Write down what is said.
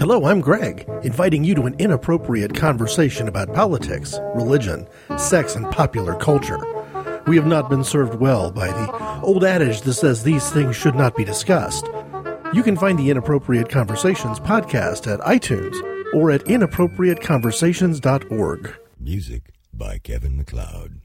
Hello, I'm Greg, inviting you to an inappropriate conversation about politics, religion, sex, and popular culture. We have not been served well by the old adage that says these things should not be discussed. You can find the Inappropriate Conversations podcast at iTunes or at inappropriateconversations.org. Music by Kevin MacLeod.